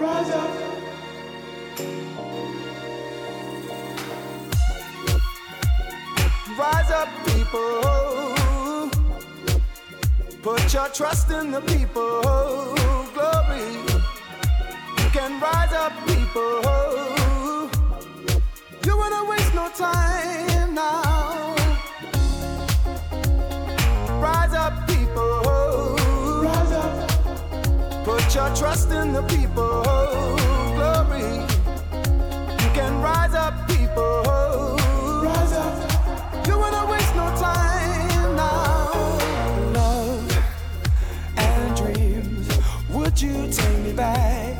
Rise up. Rise up, people. Put your trust in the people. Glory. You can rise up, people. You wanna waste no time your trust in the people. Glory. You can rise up, people. Rise up. You wanna waste no time now. Love and dreams. Would you take me back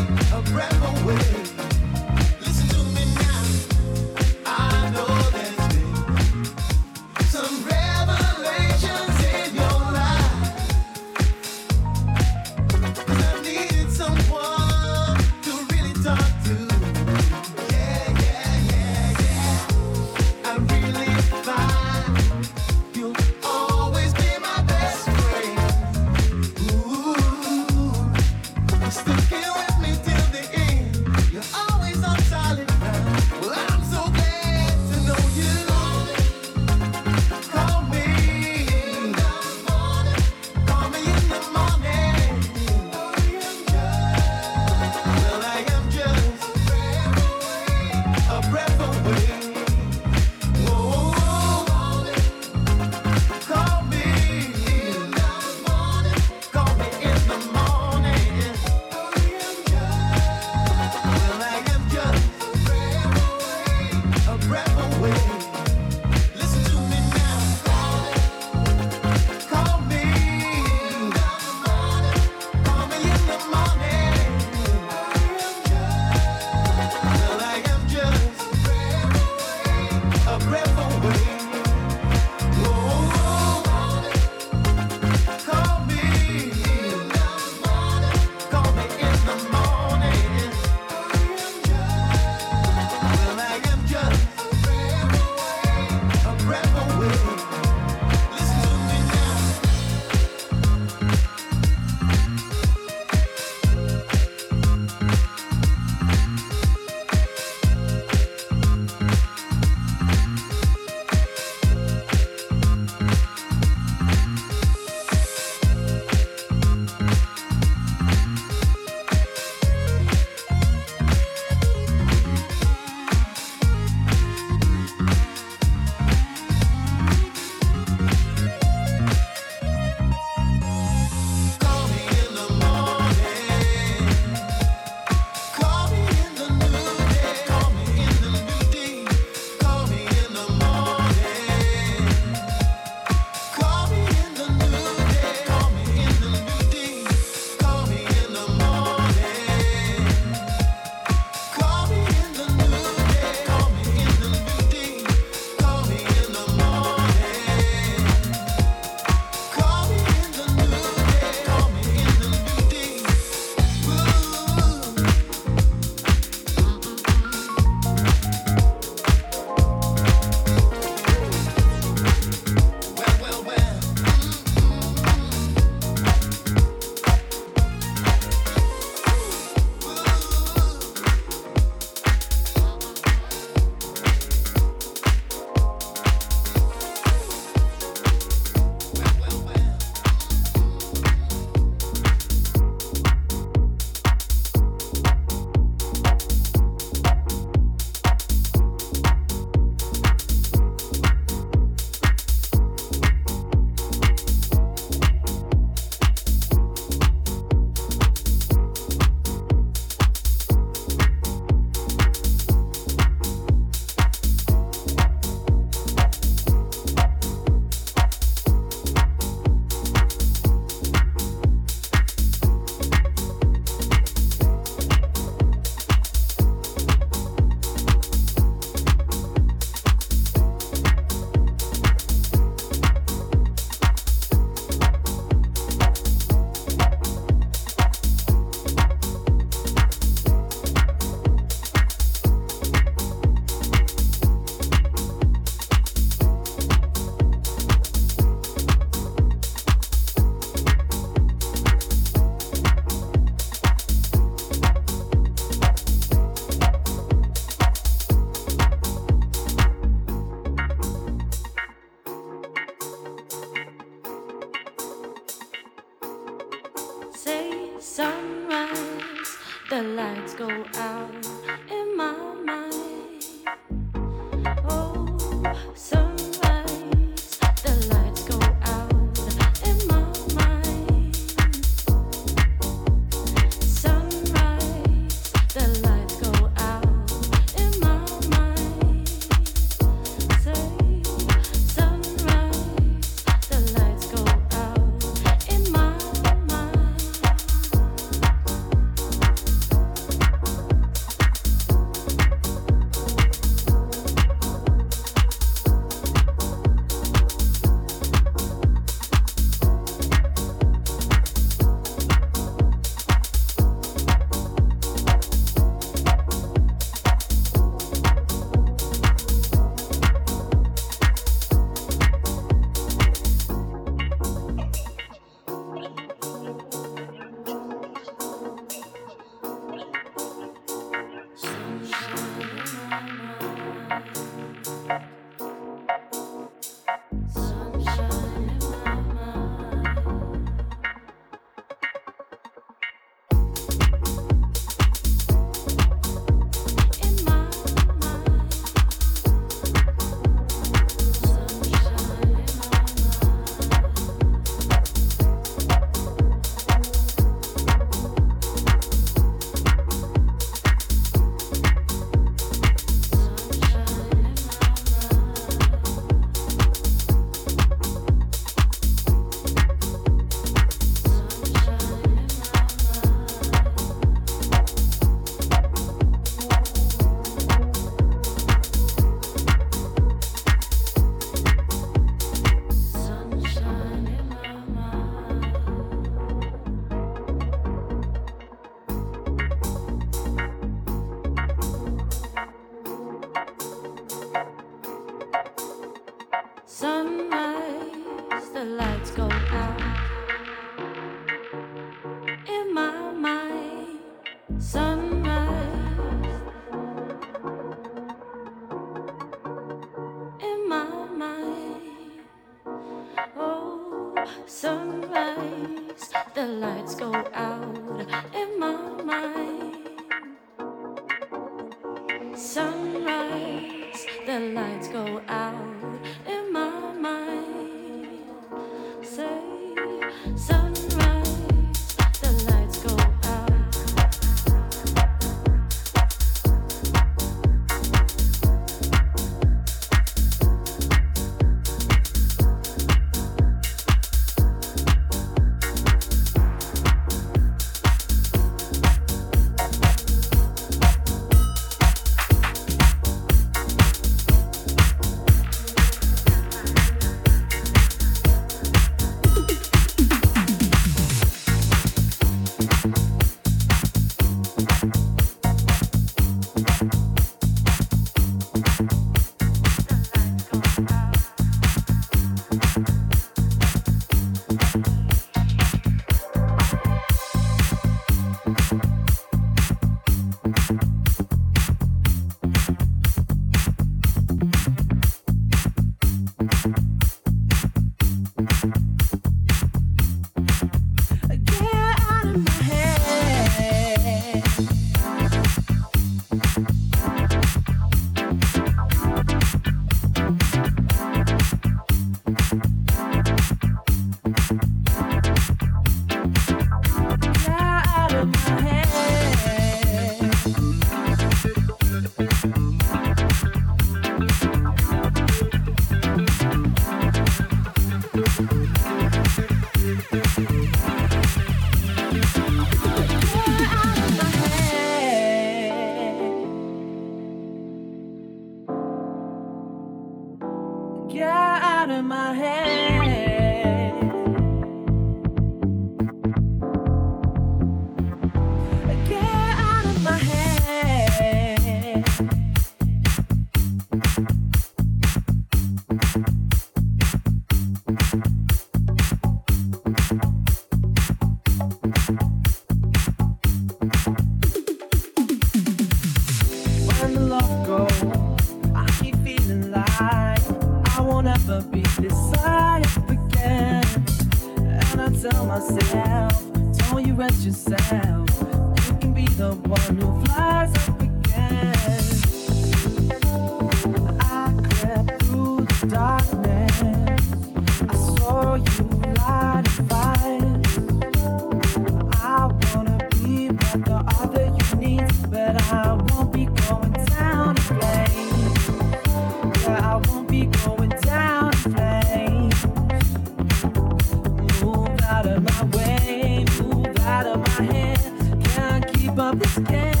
this.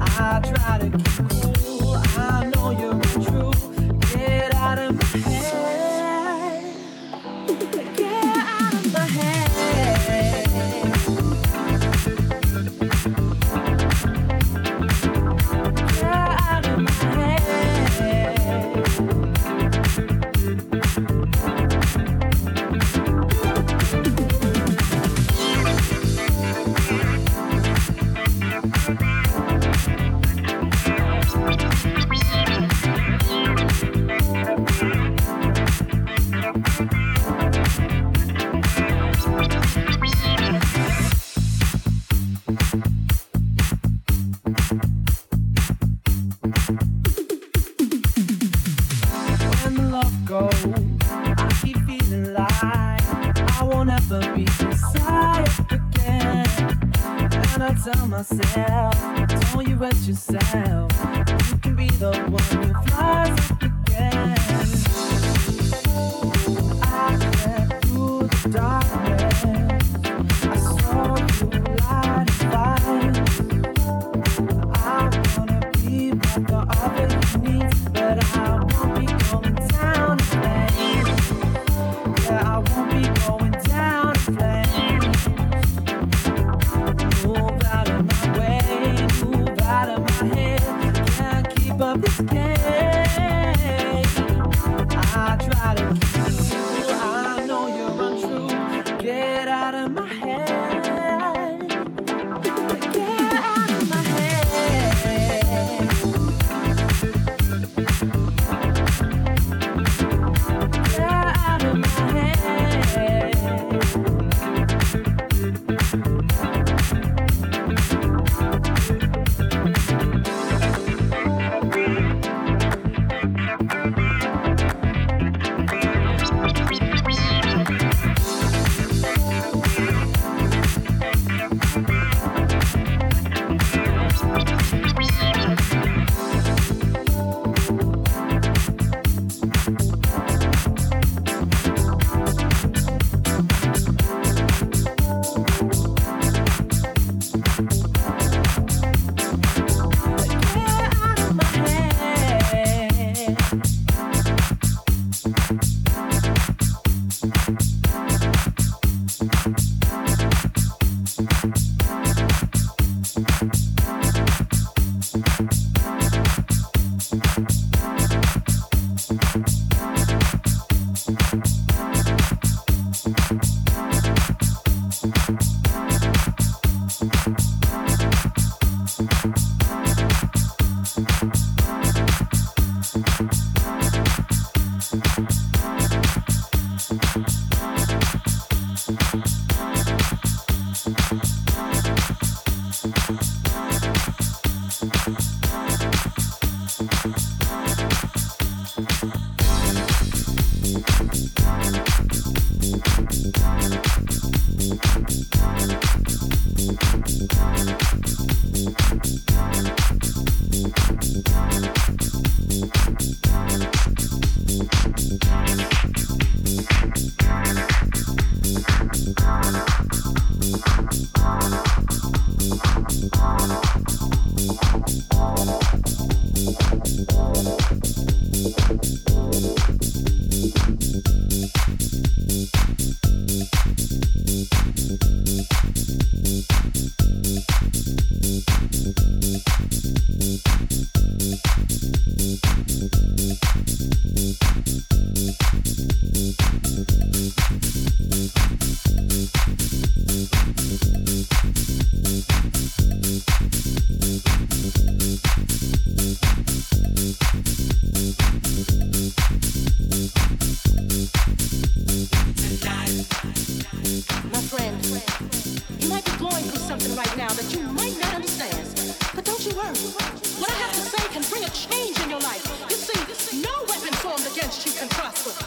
I try to keep What I have to say can bring a change in your life. You see, no weapon formed against you can prosper.